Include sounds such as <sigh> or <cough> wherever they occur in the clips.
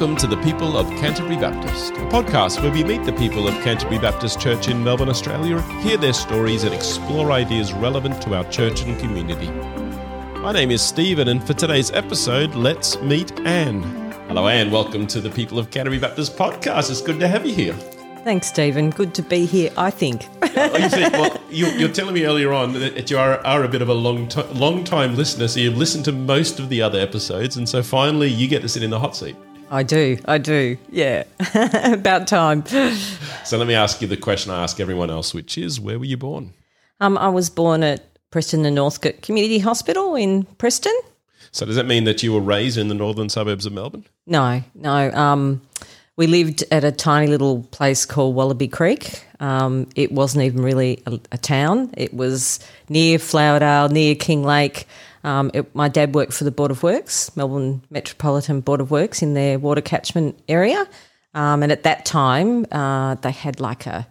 welcome to the people of Canterbury Baptist, a podcast where we meet the people of Canterbury Baptist Church in Melbourne, Australia, hear their stories, and explore ideas relevant to our church and community. My name is Stephen, and for today's episode, let's meet Anne. Hello, Anne. Welcome to the People of Canterbury Baptist podcast. It's good to have you here. Thanks, Stephen. Good to be here, I think. <laughs> You think, well, you, you're telling me earlier on that you are, are a bit of a long, t- long time listener, so you've listened to most of the other episodes, and so finally you get to sit in the hot seat. I do, I do, yeah. <laughs> About time. So let me ask you the question I ask everyone else, which is where were you born? Um, I was born at Preston and Northcote Community Hospital in Preston. So does that mean that you were raised in the northern suburbs of Melbourne? No, no. Um, we lived at a tiny little place called Wallaby Creek. Um, it wasn't even really a, a town. It was near Flowerdale, near Kinglake. Um, it, my dad worked for the Board of Works, Melbourne Metropolitan Board of Works, in their water catchment area. Um, and at that time, uh, they had like a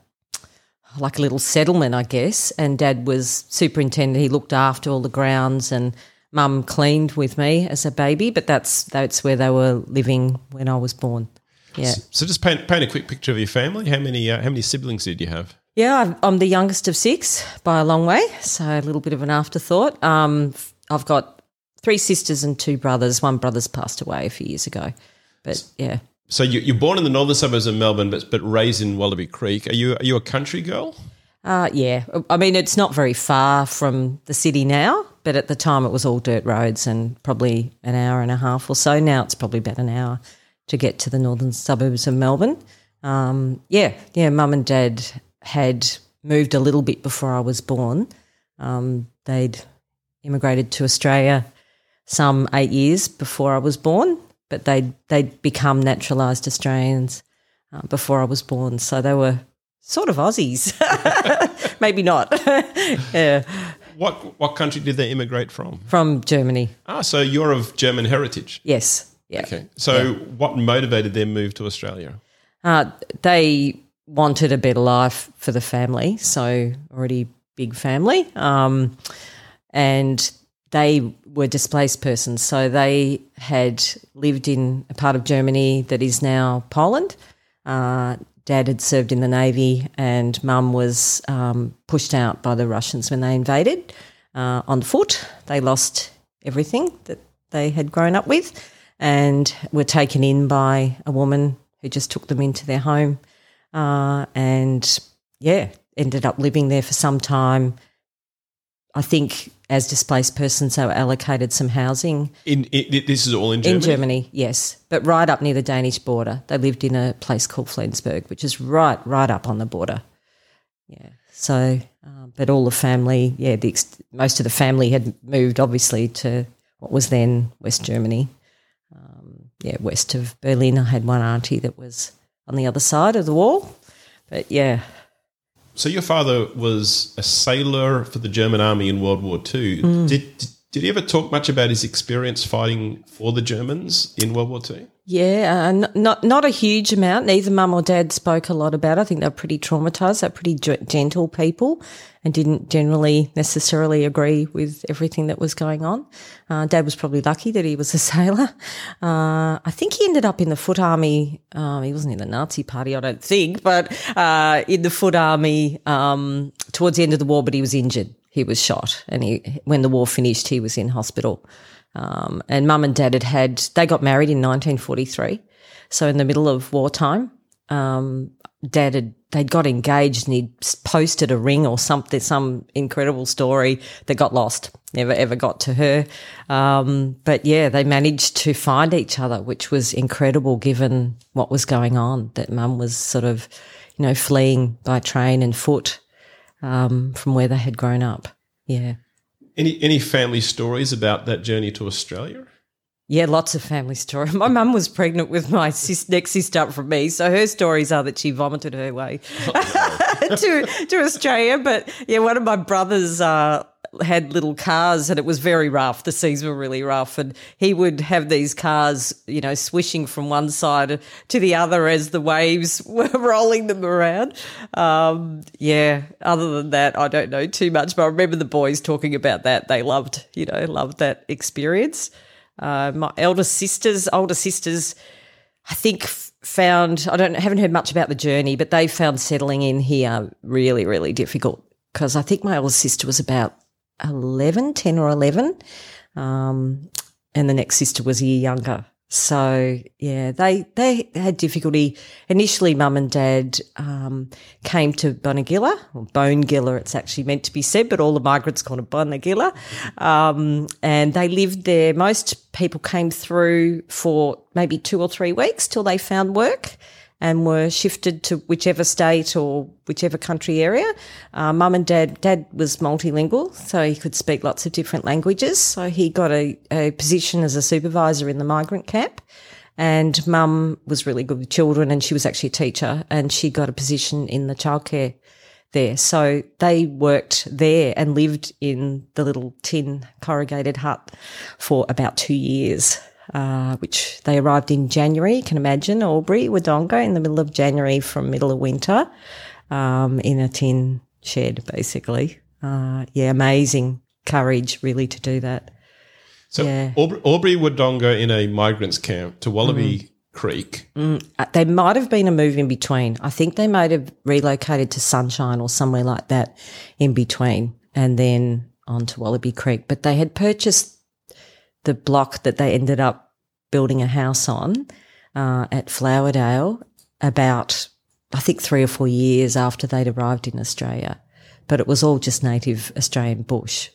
like a little settlement, I guess. And Dad was superintendent. He looked after all the grounds, and Mum cleaned with me as a baby. But that's that's where they were living when I was born. Yeah, So just paint, paint a quick picture of your family. How many uh, how many siblings did you have? yeah. I'm- I'm the youngest of six by a long way, so a little bit of an afterthought. Um, I've got three sisters and two brothers. One brother's passed away a few years ago, but yeah. So you, you're born in the northern suburbs of Melbourne, but but raised in Wallaby Creek. Are you are you a country girl? Uh, yeah, I mean, it's not very far from the city now, but at the time it was all dirt roads and probably an hour and a half or so. Now it's probably about an hour to get to the northern suburbs of Melbourne. Um, yeah, yeah, mum and dad had moved a little bit before I was born. Um, they'd immigrated to Australia some eight years before I was born, but they'd, they'd become naturalised Australians uh, before I was born. So they were sort of Aussies. <laughs> Maybe not. <laughs> yeah, What what country did they immigrate from? from Germany. Ah, so you're of German heritage. Yes. Yeah. Okay. So what motivated their move to Australia? Uh, they wanted a better life for the family, so already big family, um, and they were displaced persons. So they had lived in a part of Germany that is now Poland. Uh, Dad had served in the navy, and Mum was um, pushed out by the Russians when they invaded uh, on foot. They lost everything that they had grown up with, and were taken in by a woman who just took them into their home, uh, and yeah, ended up living there for some time. I think as displaced persons, they were allocated some housing In, in this is all in Germany. in Germany, yes, but right up near the Danish border. They lived in a place called Flensburg, which is right, right up on the border. Yeah. So, uh, but all the family, yeah, the ex- most of the family had moved, obviously, to what was then West Germany. Um, yeah, west of Berlin. I had one auntie that was on the other side of the wall, but yeah, So your father was a sailor for the German army in World War II. Mm. Did did he ever talk much about his experience fighting for the Germans in World War II? Yeah, uh, not not a huge amount. Neither mum or dad spoke a lot about. it. I think they're pretty traumatized. They're pretty gentle people, and didn't generally necessarily agree with everything that was going on. Uh, dad was probably lucky that he was a <laughs> sailor. Uh, I think he ended up in the Foot Army. Um, he wasn't in the Nazi Party, I don't think, but uh, in the Foot Army um, towards the end of the war. But he was injured. He was shot, and he when the war finished, he was in hospital. Um, and mum and dad had had, they got married in 1943. So in the middle of wartime, um, dad had, they'd got engaged and he'd posted a ring or something, some incredible story that got lost. Never ever got to her. Um, but yeah, they managed to find each other, which was incredible given what was going on, that mum was sort of, you know, fleeing by train and foot, um, from where they had grown up. Yeah. Any any family stories about that journey to Australia? Yeah, lots of family story. My mum was pregnant with my sis- next sister up from me, so her stories are that she vomited her way <laughs> to to Australia. But yeah, one of my brothers uh, had little cars, and it was very rough. The seas were really rough, and he would have these cars, you know, swishing from one side to the other as the waves <laughs> were rolling them around. Um, yeah. Other than that, I don't know too much, but I remember the boys talking about that. They loved, you know, loved that experience. Uh, my elder sisters, older sisters, I think found I don't haven't heard much about the journey, but they found settling in here really really difficult because I think my older sister was about 11, 10 or 11. Um, and the next sister was a year younger. So yeah, they they had difficulty initially. Mum and Dad um, came to Bonagilla or Bonegilla. It's actually meant to be said, but all the migrants call it Bonegilla, um, and they lived there. Most people came through for maybe two or three weeks till they found work and were shifted to whichever state or whichever country area. Uh, Mum and dad, dad was multilingual, so he could speak lots of different languages. So he got a, a position as a supervisor in the migrant camp. And mum was really good with children and she was actually a teacher and she got a position in the childcare there. So they worked there and lived in the little tin corrugated hut for about two years uh, which they arrived in January. You can imagine Albury, Wodonga, in the middle of January from middle of winter, um, in a tin shed, basically. Uh, yeah, amazing courage, really, to do that. So yeah. Albury, Albury Wodonga in a migrants camp to Wallaby mm. Creek. Mm, uh, they might have been a move in between. I think they might have relocated to Sunshine or somewhere like that in between, and then on to Wallaby Creek. But they had purchased the block that they ended up building a house on uh, at Flowerdale about, I think, three or four years after they'd arrived in Australia. But it was all just native Australian bush.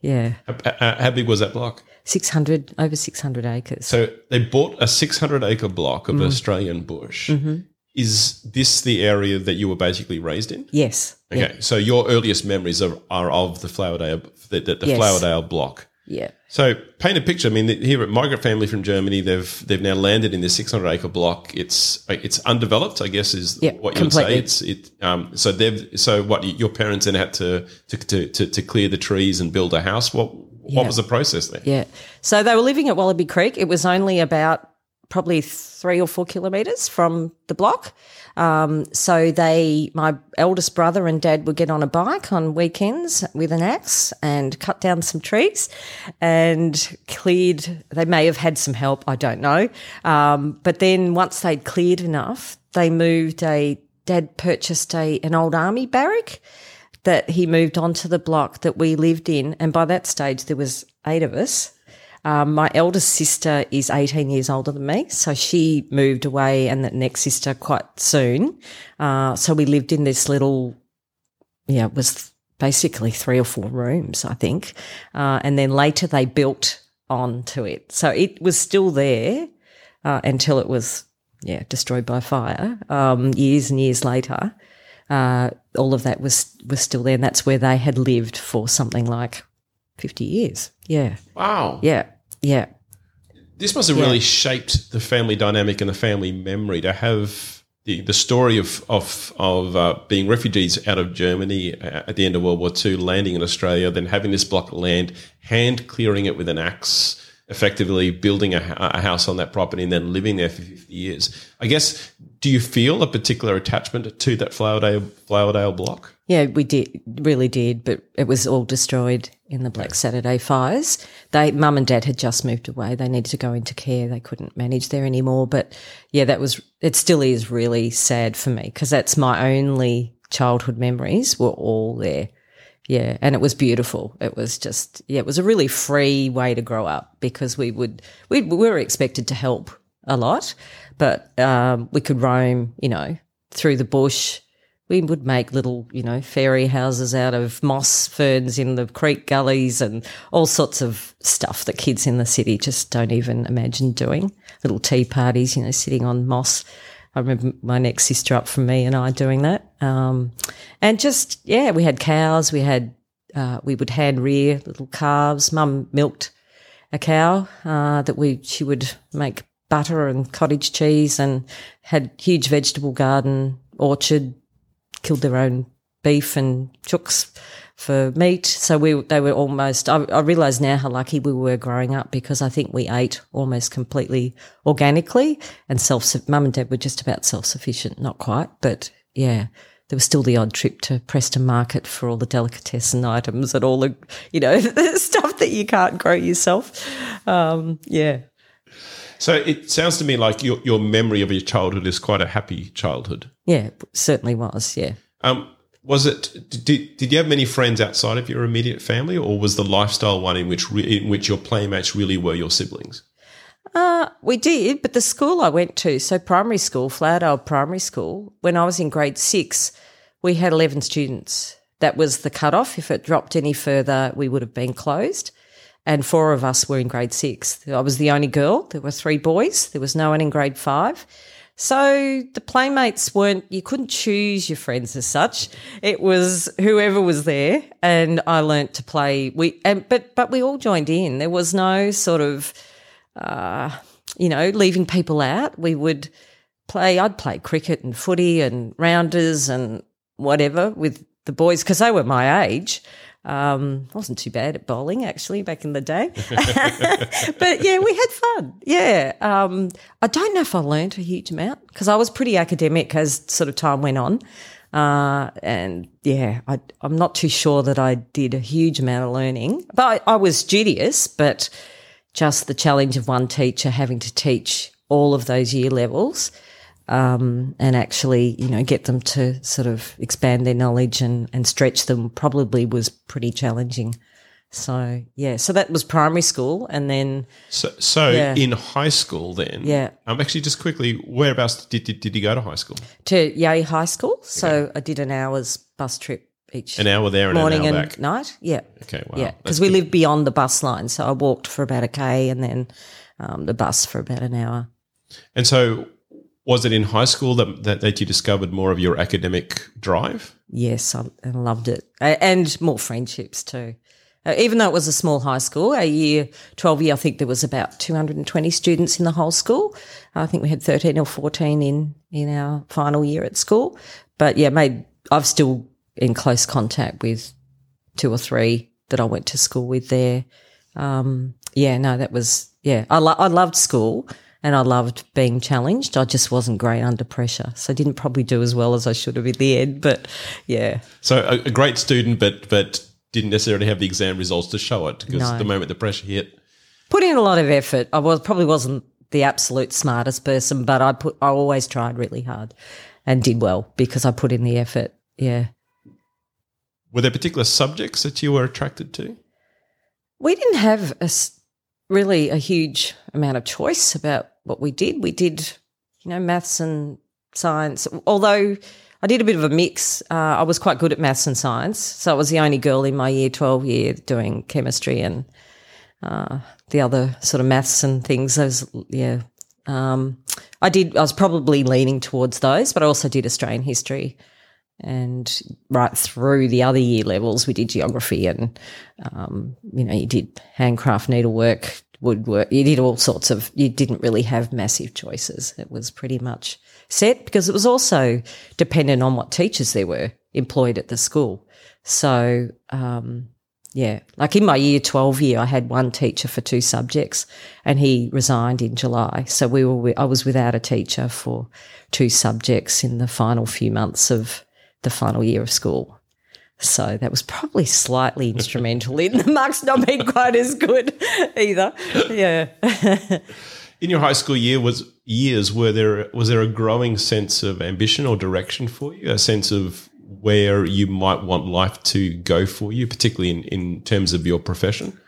Yeah. How, how big was that block? 600, over 600 acres. So they bought a 600 acre block of mm. Australian bush. Mm-hmm. Is this the area that you were basically raised in? Yes. Okay. Yeah. So your earliest memories are, are of the Flowerdale, the, the, the yes. Flowerdale block. Yeah. So paint a picture. I mean, here at migrant family from Germany, they've they've now landed in this 600 acre block. It's it's undeveloped, I guess, is yeah, what you completely. would say. It's it. Um, so they've so what your parents then had to to, to to to clear the trees and build a house. What what yeah. was the process there? Yeah. So they were living at Wallaby Creek. It was only about probably three or four kilometres from the block. Um, so they, my eldest brother and dad would get on a bike on weekends with an axe and cut down some trees and cleared. They may have had some help, I don't know. Um, but then once they'd cleared enough, they moved a, dad purchased a, an old army barrack that he moved onto the block that we lived in. And by that stage, there was eight of us um, my eldest sister is 18 years older than me, so she moved away, and the next sister quite soon. Uh, so we lived in this little, yeah, it was basically three or four rooms, I think. Uh, and then later they built onto it. So it was still there uh, until it was, yeah, destroyed by fire um, years and years later. Uh, all of that was was still there, and that's where they had lived for something like 50 years. Yeah. Wow. Yeah. Yeah. This must have yeah. really shaped the family dynamic and the family memory to have the, the story of of, of uh, being refugees out of Germany at the end of World War II, landing in Australia, then having this block of land, hand clearing it with an axe, effectively building a, a house on that property, and then living there for 50 years. I guess, do you feel a particular attachment to that Flowerdale, Flowerdale block? Yeah, we did, really did, but it was all destroyed in the Black Saturday fires. They, mum and dad had just moved away. They needed to go into care. They couldn't manage there anymore. But yeah, that was, it still is really sad for me because that's my only childhood memories were all there. Yeah. And it was beautiful. It was just, yeah, it was a really free way to grow up because we would, we, we were expected to help a lot, but um, we could roam, you know, through the bush we would make little, you know, fairy houses out of moss ferns in the creek gullies and all sorts of stuff that kids in the city just don't even imagine doing. Little tea parties, you know, sitting on moss. I remember my next sister up from me and I doing that. Um, and just, yeah, we had cows. We had, uh, we would hand rear little calves. Mum milked a cow, uh, that we, she would make butter and cottage cheese and had huge vegetable garden, orchard, killed their own beef and chooks for meat. So we they were almost. I, I realise now how lucky we were growing up because I think we ate almost completely organically and self. Mum and dad were just about self sufficient, not quite, but yeah. There was still the odd trip to Preston Market for all the delicatessen items and all the, you know, <laughs> the stuff that you can't grow yourself. Um, yeah. So it sounds to me like your your memory of your childhood is quite a happy childhood. Yeah, certainly was. Yeah. Um, was it? Did, did you have many friends outside of your immediate family, or was the lifestyle one in which in which your playmates really were your siblings? Uh, we did, but the school I went to, so primary school, Flowerdale Primary School, when I was in grade six, we had 11 students. That was the cutoff. If it dropped any further, we would have been closed. And four of us were in grade six. I was the only girl. There were three boys. There was no one in grade five. So the playmates weren't, you couldn't choose your friends as such. It was whoever was there. And I learnt to play. We, and, but, but we all joined in. There was no sort of, uh, you know, leaving people out. We would play, I'd play cricket and footy and rounders and whatever with the boys because they were my age. Um, wasn't too bad at bowling actually back in the day, <laughs> but yeah, we had fun. Yeah, um, I don't know if I learned a huge amount because I was pretty academic as sort of time went on, uh, and yeah, I, am not too sure that I did a huge amount of learning, but I, I was studious. But just the challenge of one teacher having to teach all of those year levels um, and actually, you know, get them to sort of expand their knowledge and, and stretch them probably was pretty challenging. So yeah, so that was primary school, and then so so yeah. in high school then yeah. Um, actually, just quickly, whereabouts did did, did you go to high school? To Yea High School. So okay. I did an hour's bus trip each an hour there morning an and back. night. Yeah. Okay. Wow. Yeah, because we live beyond the bus line, so I walked for about a k, and then um, the bus for about an hour. And so, was it in high school that, that, that you discovered more of your academic drive? Yes, I, loved it. And more friendships too. Uh, even though it was a small high school, a year 12 year, I think there was about 220 students in the whole school. I think we had 13 or 14 in, in our final year at school. But yeah, made, I've still in close contact with two or three that I went to school with there. Um, yeah, no, that was, yeah, I, lo- I loved school and I loved being challenged. I just wasn't great under pressure, so I didn't probably do as well as I should have in the end. But yeah, so a, a great student, but but didn't necessarily have the exam results to show it because no. the moment the pressure hit, put in a lot of effort. I was probably wasn't the absolute smartest person, but I put I always tried really hard and did well because I put in the effort. Yeah. Were there particular subjects that you were attracted to? We didn't have a really a huge amount of choice about what we did. We did, you know, maths and science, although I did a bit of a mix. Uh, I was quite good at maths and science. So I was the only girl in my year 12 year doing chemistry and uh, the other sort of maths and things. Those, yeah. Um, I did, I was probably leaning towards those, but I also did Australian history and right through the other year levels, we did geography and, um, you know, you did handcraft needlework, woodwork. You did all sorts of, you didn't really have massive choices. It was pretty much set because it was also dependent on what teachers there were employed at the school. So, um, yeah, like in my year 12 year, I had one teacher for two subjects and he resigned in July. So we were, I was without a teacher for two subjects in the final few months of the final year of school. So that was probably slightly instrumental in the marks not being quite as good either. Yeah. <laughs> in your high school year was years were there was there a growing sense of ambition or direction for you, a sense of where you might want life to go for you, particularly in, in terms of your profession?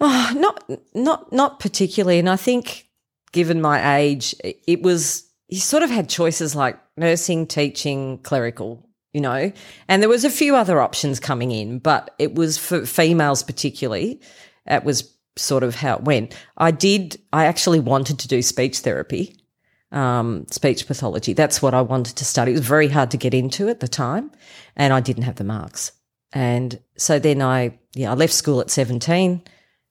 Oh, not not not particularly. And I think given my age, it was you sort of had choices like nursing, teaching, clerical you know, and there was a few other options coming in, but it was for females particularly. That was sort of how it went. I did, I actually wanted to do speech therapy, um, speech pathology. That's what I wanted to study. It was very hard to get into at the time, and I didn't have the marks. And so then I, yeah, I left school at 17,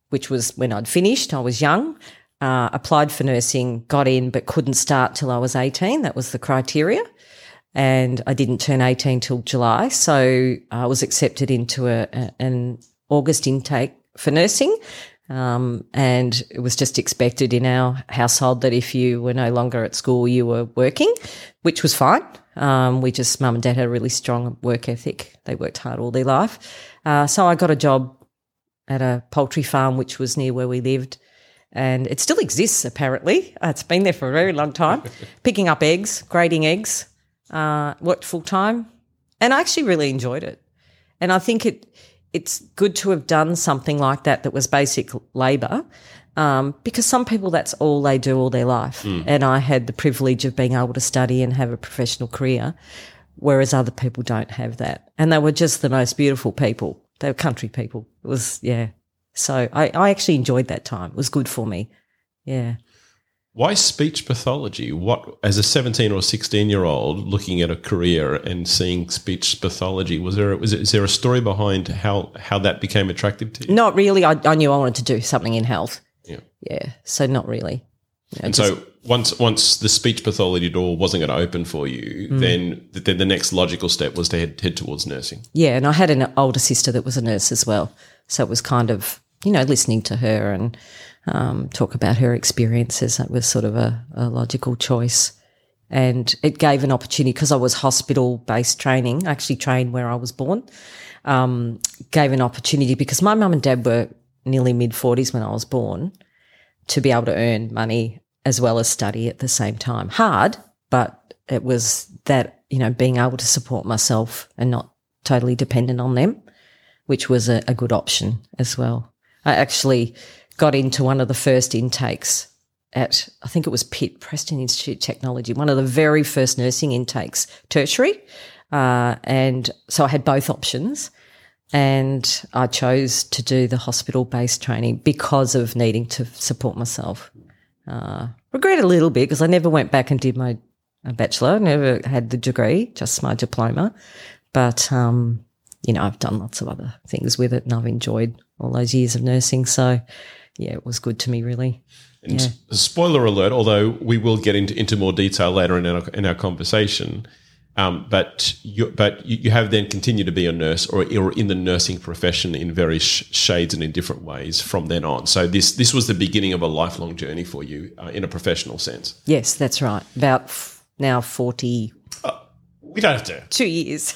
which was when I'd finished. I was young. Uh, applied for nursing, got in, but couldn't start till I was 18. That was the criteria and I didn't turn 18 till July. So I was accepted into a, a, an August intake for nursing. Um, and it was just expected in our household that if you were no longer at school, you were working, which was fine. Um, we just, mum and dad had a really strong work ethic. They worked hard all their life. Uh, so I got a job at a poultry farm, which was near where we lived. and it still exists apparently. It's been there for a very long time. <laughs> Picking up eggs, grading eggs, uh, worked full time, and I actually really enjoyed it. And I think it it's good to have done something like that that was basic labour. Um, because some people that's all they do all their life. And I had the privilege of being able to study and have a professional career, whereas other people don't have that. And they were just the most beautiful people. They were country people. It was, yeah. So I, I actually enjoyed that time. It was good for me. Yeah. Why speech pathology? What, as a 17 or 16 year old looking at a career and seeing speech pathology, was there, was is there a story behind how, how that became attractive to you? Not really. I, I knew I wanted to do something in health. Yeah. Yeah. So not really. Know, And just- so once once the speech pathology door wasn't going to open for you, Mm. then then the next logical step was to head, head towards nursing. Yeah, and I had an older sister that was a nurse as well. So it was kind of, you know, listening to her and um, talk about her experiences. That was sort of a, a logical choice. And it gave an opportunity because I was hospital based training, actually trained where I was born, um, gave an opportunity because my mum and dad were nearly mid 40s when I was born to be able to earn money as well as study at the same time. Hard, but it was that, you know, being able to support myself and not totally dependent on them, which was a, a good option as well. I actually got into one of the first intakes at, I think it was PIT, Preston Institute of Technology, one of the very first nursing intakes, tertiary. Uh, and so I had both options. And I chose to do the hospital based training because of needing to support myself. Uh, regret a little bit because I never went back and did my bachelor, never had the degree, just my diploma. But, um, you know, I've done lots of other things with it and I've enjoyed all those years of nursing. So, yeah, it was good to me, really. And s- spoiler alert, although we will get into, into more detail later in our, in our conversation, um, but you, but you, you have then continued to be a nurse or, or in the nursing profession in various sh- shades and in different ways from then on. So this this was the beginning of a lifelong journey for you uh, in a professional sense. Yes, that's right. About f- now 42 We don't have to Two years.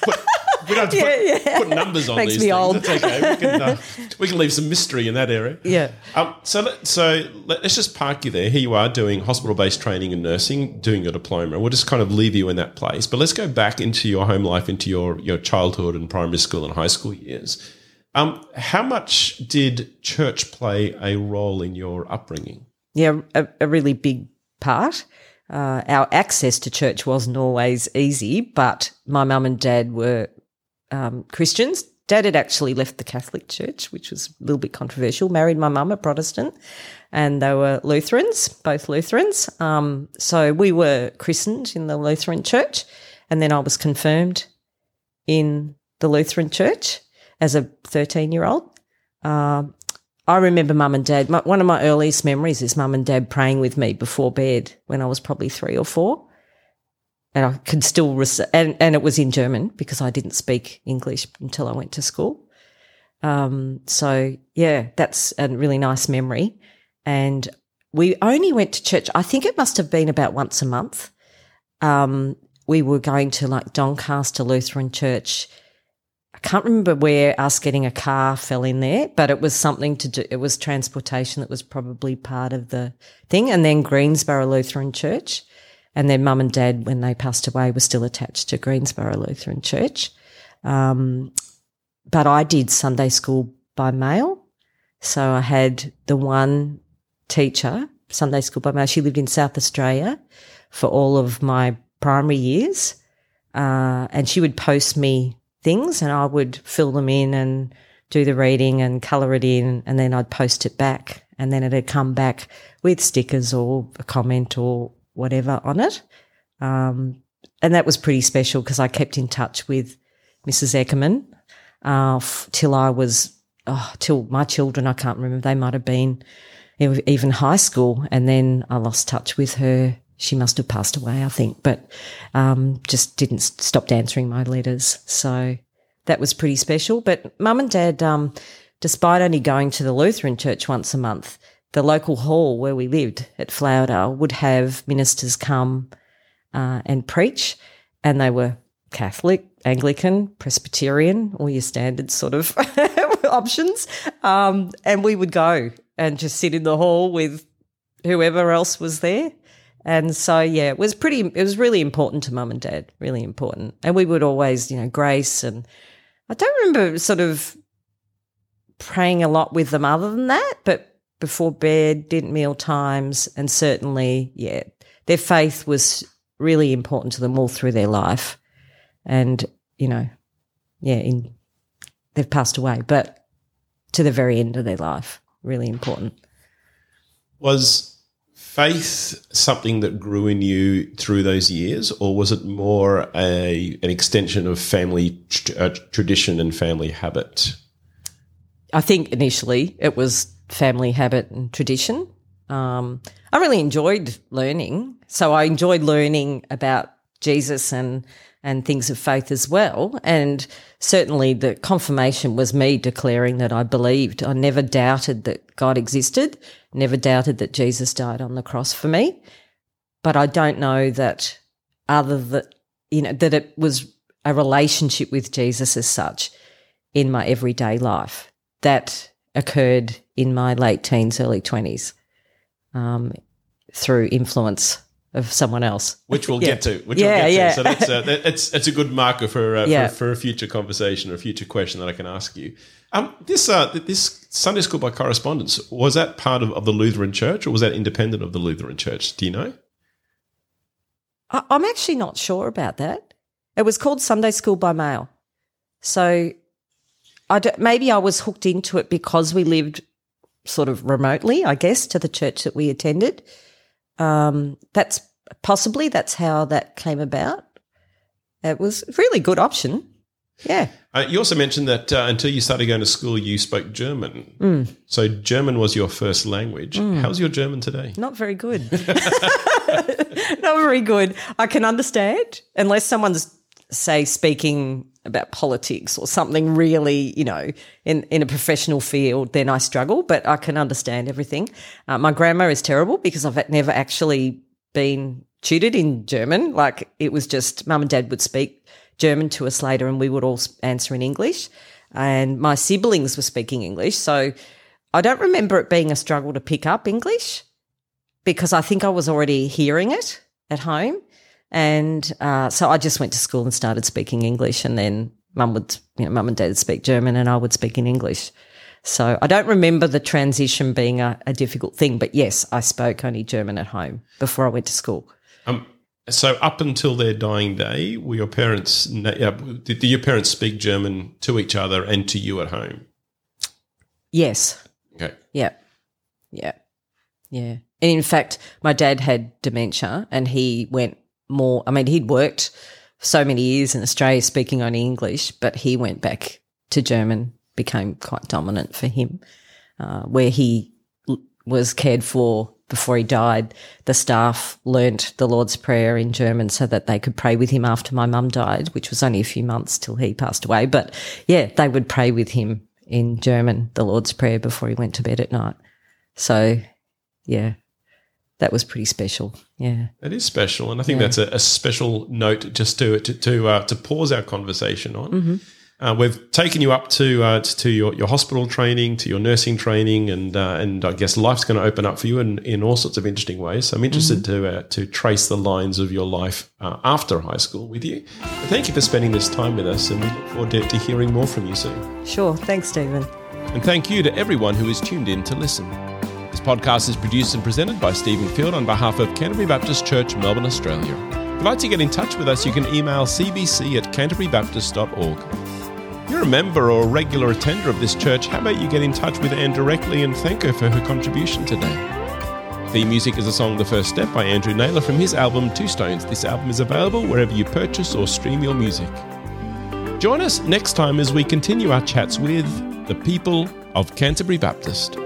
We don't have to put, put numbers on Makes these me things. old. That's okay. We can, uh, we can leave some mystery in that area. yeah. Um, so let, so let, us just park you there. Here you are doing hospital based training and nursing, doing your diploma. We'll just kind of leave you in that place. But let's go back into your home life, into your, your childhood and primary school and high school years. Um, how much did church play a role in your upbringing? Yeah, a, a really big part. Uh, our access to church wasn't always easy, but my mum and dad were um, Christians. Dad had actually left the Catholic Church, which was a little bit controversial. Married my mum, a Protestant, and they were Lutherans, both Lutherans. Um, so we were christened in the Lutheran Church, and then I was confirmed in the Lutheran Church as a thirteen-year-old. Um, I remember mum and dad. My, one of my earliest memories is mum and dad praying with me before bed when I was probably three or four. And I could still, rec- and, and it was in German because I didn't speak English until I went to school. Um, so yeah, that's a really nice memory. And we only went to church. I think it must have been about once a month. Um, we were going to like Doncaster Lutheran Church. I can't remember where us getting a car fell in there, but it was something to do. It was transportation that was probably part of the thing. And then Greensborough Lutheran Church. And then mum and dad, when they passed away, were still attached to Greensborough Lutheran Church. Um, but I did Sunday school by mail. So I had the one teacher, Sunday school by mail. She lived in South Australia for all of my primary years. Uh, and she would post me things and I would fill them in and do the reading and colour it in. And then I'd post it back. And then it'd come back with stickers or a comment or whatever on it. Um, and that was pretty special because I kept in touch with Mrs. Eckerman uh, f- till I was, oh, till my children, I can't remember, they might have been even high school. And then I lost touch with her. She must have passed away, I think, but um, just didn't s- stopped answering my letters. So that was pretty special. But mum and dad, um, despite only going to the Lutheran church once a month, the local hall where we lived at Flowerdale would have ministers come uh, and preach, and they were Catholic, Anglican, Presbyterian, all your standard sort of <laughs> options. Um, and we would go and just sit in the hall with whoever else was there. And so, yeah, it was pretty, it was really important to mum and dad, really important. And we would always, you know, grace. And I don't remember sort of praying a lot with them other than that, but before bed, didn't meal times. And certainly, yeah, their faith was really important to them all through their life. And, you know, yeah, in, they've passed away, but to the very end of their life, really important. Was faith something that grew in you through those years, or was it more a an extension of family uh, tradition and family habit? I think initially it was family habit and tradition. Um, I really enjoyed learning, so I enjoyed learning about Jesus and and things of faith as well. And certainly the confirmation was me declaring that I believed. I never doubted that God existed, never doubted that Jesus died on the cross for me. But I don't know that other that you know that it was a relationship with Jesus as such in my everyday life that occurred in my late teens, early twenties, um, through influence of someone else, which we'll <laughs> yeah. get to. Which yeah, we'll get yeah. To. So that's uh, it's it's a good marker for, uh, yeah. for, for a future conversation or a future question that I can ask you. Um, this uh, this Sunday school by correspondence was that part of, of the Lutheran Church or was that independent of the Lutheran Church? Do you know? I, I'm actually not sure about that. It was called Sunday School by Mail, so I maybe I was hooked into it because we lived sort of remotely, I guess, to the church that we attended. Um, that's possibly that's how that came about. It was a really good option. Yeah. Uh, you also mentioned that uh, until you started going to school, you spoke German. Mm. So German was your first language. Mm. How's your German today? Not very good. <laughs> <laughs> Not very good. I can understand unless someone's say speaking about politics or something really, you know, in, in a professional field, then I struggle, but I can understand everything. Uh, my grammar is terrible because I've never actually been tutored in German. Like it was just mum and dad would speak German to us later and we would all answer in English. And my siblings were speaking English. So I don't remember it being a struggle to pick up English because I think I was already hearing it at home. And uh, so I just went to school and started speaking English, and then mum would, you know, mum and dad would speak German, and I would speak in English. So I don't remember the transition being a, a difficult thing, but yes, I spoke only German at home before I went to school. Um, so up until their dying day, were your parents? Did your parents speak German to each other and to you at home? Yes. Okay. Yeah. Yeah. Yeah. And in fact, my dad had dementia, and he went more. I mean, he'd worked so many years in Australia speaking only English, but he went back to German, became quite dominant for him, uh, where he was cared for before he died. The staff learnt the Lord's Prayer in German so that they could pray with him after my mum died, which was only a few months till he passed away. But yeah, they would pray with him in German, the Lord's Prayer before he went to bed at night. So yeah, that was pretty special. Yeah, it is special, and I think yeah. that's a, a, special note just to to to, uh, to pause our conversation on. Mm-hmm. Uh, we've taken you up to uh, to your, your hospital training, to your nursing training, and uh, and I guess life's going to open up for you in, in all sorts of interesting ways. So I'm interested mm-hmm. to uh, to trace the lines of your life uh, after high school with you. But thank you for spending this time with us, and we look forward to, to hearing more from you soon. Sure, thanks, Stephen. And thank you to everyone who has tuned in to listen. This podcast is produced and presented by Stephen Field on behalf of Canterbury Baptist Church, Melbourne, Australia. If you'd like to get in touch with us, you can email cbc at canterburybaptist.org. If you're a member or a regular attender of this church, how about you get in touch with Anne directly and thank her for her contribution today? The music is a song The First Step by Andrew Naylor from his album Two Stones. This album is available wherever you purchase or stream your music. Join us next time as we continue our chats with the people of Canterbury Baptist.